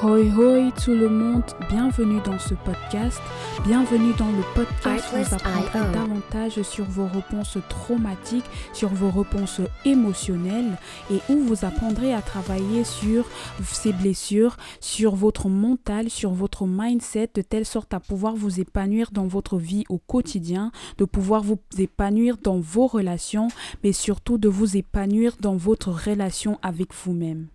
Hoi hoi tout le monde, bienvenue dans ce podcast. Bienvenue dans le podcast où vous apprendrez davantage sur vos réponses traumatiques, sur vos réponses émotionnelles et où vous apprendrez à travailler sur ces blessures, sur votre mental, sur votre mindset de telle sorte à pouvoir vous épanouir dans votre vie au quotidien, de pouvoir vous épanouir dans vos relations, mais surtout de vous épanouir dans votre relation avec vous-même.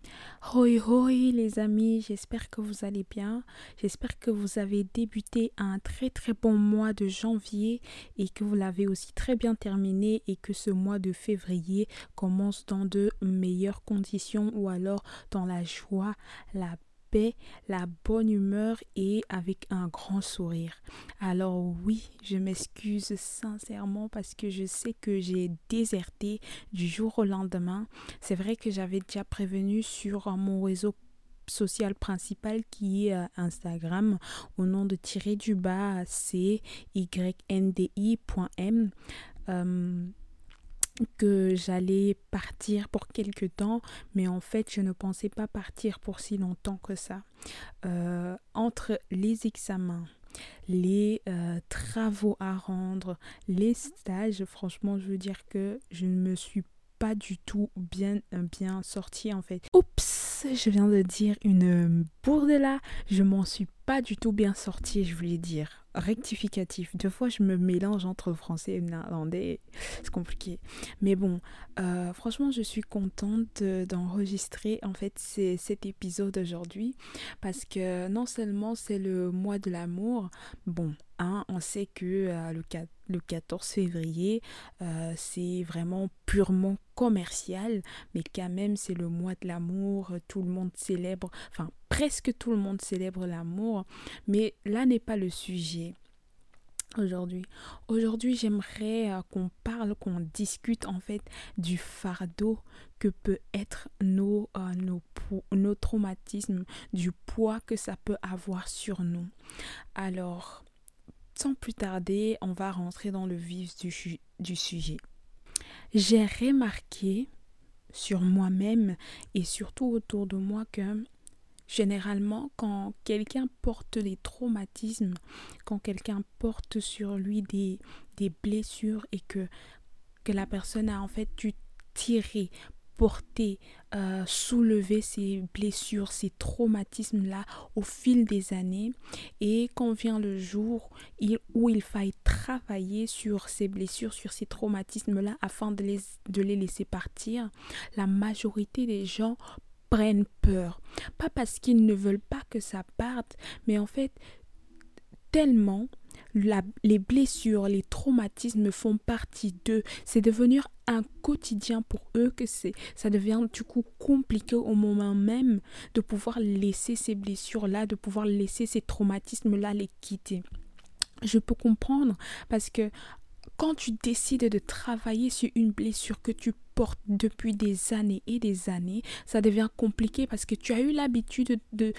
Hoi hoi les amis, j'espère que vous allez bien. J'espère que vous avez débuté un très très bon mois de janvier et que vous l'avez aussi très bien terminé et que ce mois de février commence dans de meilleures conditions ou alors dans la joie, la la bonne humeur et avec un grand sourire. Alors oui, je m'excuse sincèrement parce que je sais que j'ai déserté du jour au lendemain. C'est vrai que j'avais déjà prévenu sur mon réseau social principal qui est euh, Instagram au nom de tirer du bas c y d i.m que j'allais partir pour quelque temps, mais en fait, je ne pensais pas partir pour si longtemps que ça. Euh, entre les examens, les euh, travaux à rendre, les stages, franchement, je veux dire que je ne me suis pas du tout bien, bien sortie en fait. Oups, je viens de dire une bourde là, je m'en suis pas du tout bien sortie, je voulais dire rectificatif. Deux fois, je me mélange entre français et néerlandais. C'est compliqué. Mais bon, euh, franchement, je suis contente d'enregistrer en fait cet épisode aujourd'hui parce que non seulement c'est le mois de l'amour, bon, on sait que euh, le, le 14 février, euh, c'est vraiment purement commercial, mais quand même, c'est le mois de l'amour, tout le monde célèbre, enfin, presque tout le monde célèbre l'amour, mais là n'est pas le sujet aujourd'hui. Aujourd'hui, j'aimerais euh, qu'on parle, qu'on discute en fait du fardeau que peut être nos, euh, nos, nos traumatismes, du poids que ça peut avoir sur nous. Alors, sans plus tarder, on va rentrer dans le vif du, sujet. J'ai remarqué sur moi-même et surtout autour de moi que Généralement, quand quelqu'un porte des traumatismes, quand quelqu'un porte sur lui des, des blessures et que, que la personne a en fait dû tirer, porter, euh, soulever ces blessures, ces traumatismes-là au fil des années. Et quand vient le jour où il faille travailler sur ces blessures, sur ces traumatismes-là, afin de les, de les laisser partir, la majorité des gens prennent peur. Pas parce qu'ils ne veulent pas que ça parte, mais en fait, tellement les blessures, les traumatismes font partie d'eux. C'est devenir un quotidien pour eux que c'est ça devient du coup compliqué au moment même de pouvoir laisser ces blessures-là, de pouvoir laisser ces traumatismes-là les quitter. Je peux comprendre parce que quand tu décides de travailler sur une blessure que tu portes depuis des années et des années, ça devient compliqué parce que tu as eu l'habitude de,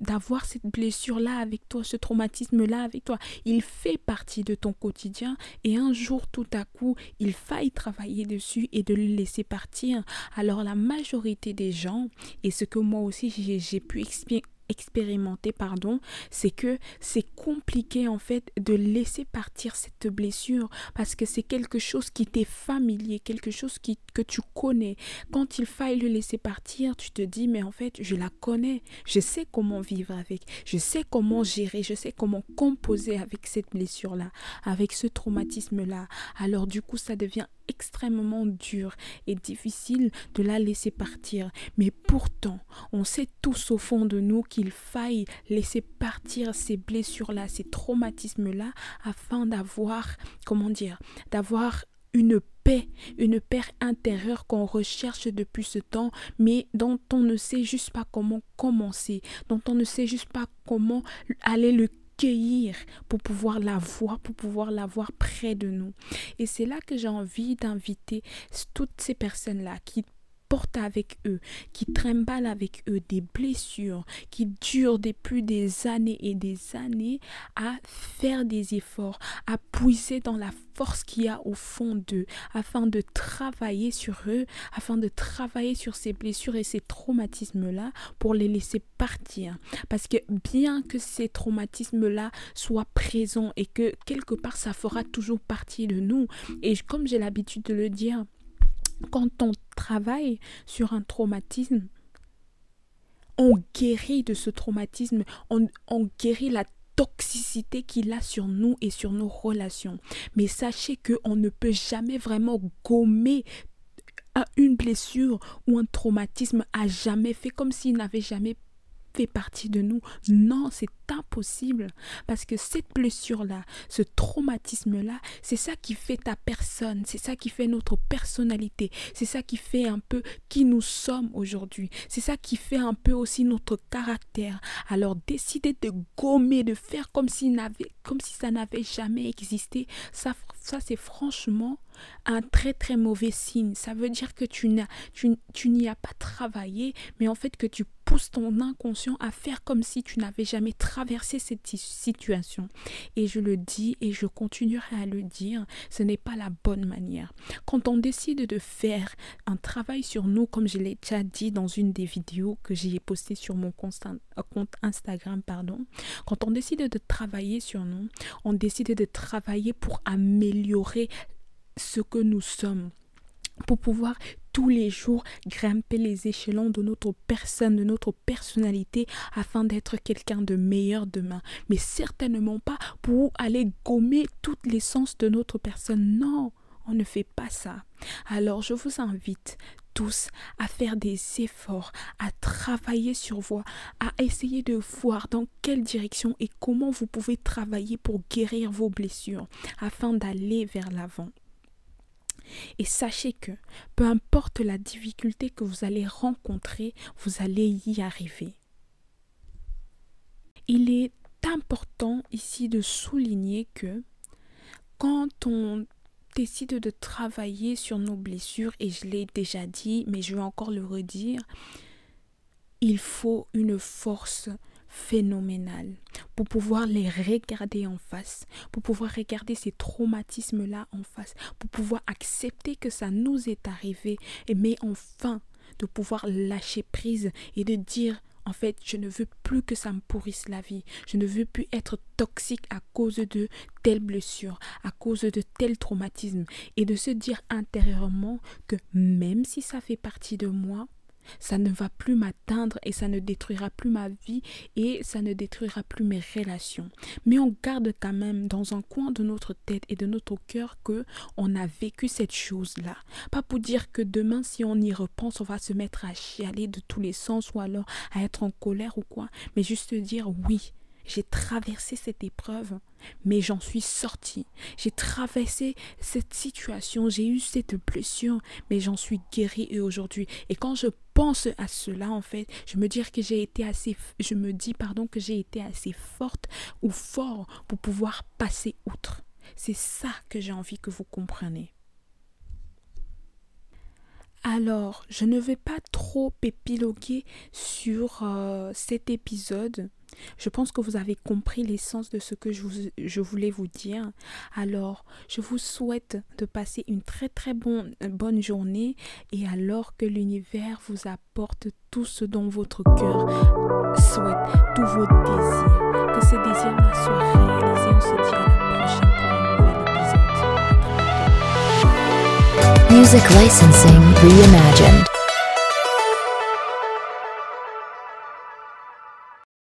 d'avoir cette blessure-là avec toi, ce traumatisme-là avec toi. Il fait partie de ton quotidien et un jour tout à coup, il faille travailler dessus et de le laisser partir. Alors la majorité des gens, et ce que moi aussi j'ai pu expliquer expérimenter, pardon, c'est que c'est compliqué en fait de laisser partir cette blessure parce que c'est quelque chose qui t'est familier, quelque chose qui, que tu connais. Quand il faille le laisser partir, tu te dis mais en fait je la connais, je sais comment vivre avec, je sais comment gérer, je sais comment composer avec cette blessure-là, avec ce traumatisme-là. Alors du coup ça devient extrêmement dur et difficile de la laisser partir. Mais pourtant, on sait tous au fond de nous qu'il faille laisser partir ces blessures-là, ces traumatismes-là, afin d'avoir, comment dire, d'avoir une paix, une paix intérieure qu'on recherche depuis ce temps, mais dont on ne sait juste pas comment commencer, dont on ne sait juste pas comment aller le cueillir pour pouvoir la voir, pour pouvoir la voir près de nous. Et c'est là que j'ai envie d'inviter toutes ces personnes-là qui portent avec eux, qui trimballent avec eux des blessures, qui durent depuis des années et des années à faire des efforts, à puiser dans la force qu'il y a au fond d'eux, afin de travailler sur eux, afin de travailler sur ces blessures et ces traumatismes-là pour les laisser partir. Parce que bien que ces traumatismes-là soient présents et que quelque part ça fera toujours partie de nous, et comme j'ai l'habitude de le dire, quand on travaille sur un traumatisme, on guérit de ce traumatisme, on, guérit la toxicité qu'il a sur nous et sur nos relations. Mais sachez qu'on ne peut jamais vraiment gommer une blessure ou un traumatisme à jamais fait comme s'il n'avait jamais fait partie de nous. Non, c'est impossible parce que cette blessure-là, ce traumatisme-là, c'est ça qui fait ta personne, c'est ça qui fait notre personnalité, c'est ça qui fait un peu qui nous sommes aujourd'hui, c'est ça qui fait un peu aussi notre caractère. Alors décider de gommer, de faire comme, comme si ça n'avait jamais existé, ça, ça c'est franchement un très très mauvais signe. Ça veut dire que tu, n'as, tu, tu n'y as pas travaillé, mais en fait que tu pousses ton inconscient à faire comme si tu n'avais jamais traversé cette situation. Et je le dis et je continuerai à le dire, ce n'est pas la bonne manière. Quand on décide de faire un travail sur nous, comme je l'ai déjà dit dans une des vidéos que j'ai postées sur mon compte Instagram, pardon, quand on décide de travailler sur nous, on décide de travailler pour améliorer ce que nous sommes pour pouvoir tous les jours grimper les échelons de notre personne, de notre personnalité, afin d'être quelqu'un de meilleur demain. Mais certainement pas pour aller gommer toutes les sens de notre personne. Non, on ne fait pas ça. Alors je vous invite tous à faire des efforts, à travailler sur vous, à essayer de voir dans quelle direction et comment vous pouvez travailler pour guérir vos blessures afin d'aller vers l'avant. Et sachez que peu importe la difficulté que vous allez rencontrer, vous allez y arriver. Il est important ici de souligner que quand on décide de travailler sur nos blessures, et je l'ai déjà dit, mais je vais encore le redire, il faut une force phénoménale pour pouvoir les regarder en face, pour pouvoir regarder ces traumatismes-là en face, pour pouvoir accepter que ça nous est arrivé, mais enfin de pouvoir lâcher prise et de dire en fait, je ne veux plus que ça me pourrisse la vie. Je ne veux plus être toxique à cause de telle blessure, à cause de tel traumatisme. Et de se dire intérieurement que même si ça fait partie de moi, ça ne va plus m'atteindre et ça ne détruira plus ma vie et ça ne détruira plus mes relations. Mais on garde quand même dans un coin de notre tête et de notre cœur que on a vécu cette chose-là. Pas pour dire que demain, si on y repense, on va se mettre à chialer de tous les sens ou alors à être en colère ou quoi. Mais juste dire oui, j'ai traversé cette épreuve, mais j'en suis sortie. J'ai traversé cette situation, j'ai eu cette blessure, mais j'en suis guérie aujourd'hui. Et quand je pense à cela, en fait, je me dis que j'ai été assez, je me dis pardon que j'ai été assez forte ou fort pour pouvoir passer outre. C'est ça que j'ai envie que vous compreniez. Alors, je ne vais pas trop épiloguer sur euh, cet épisode je pense que vous avez compris l'essence de ce que je, voulais vous dire. Alors, je vous souhaite de passer une très très bonne journée et alors que l'univers vous apporte tout ce dont votre cœur souhaite, tous vos désirs. Que ces désirs-là soient réalisés. On se dit à la épisode. Music licensing reimagined.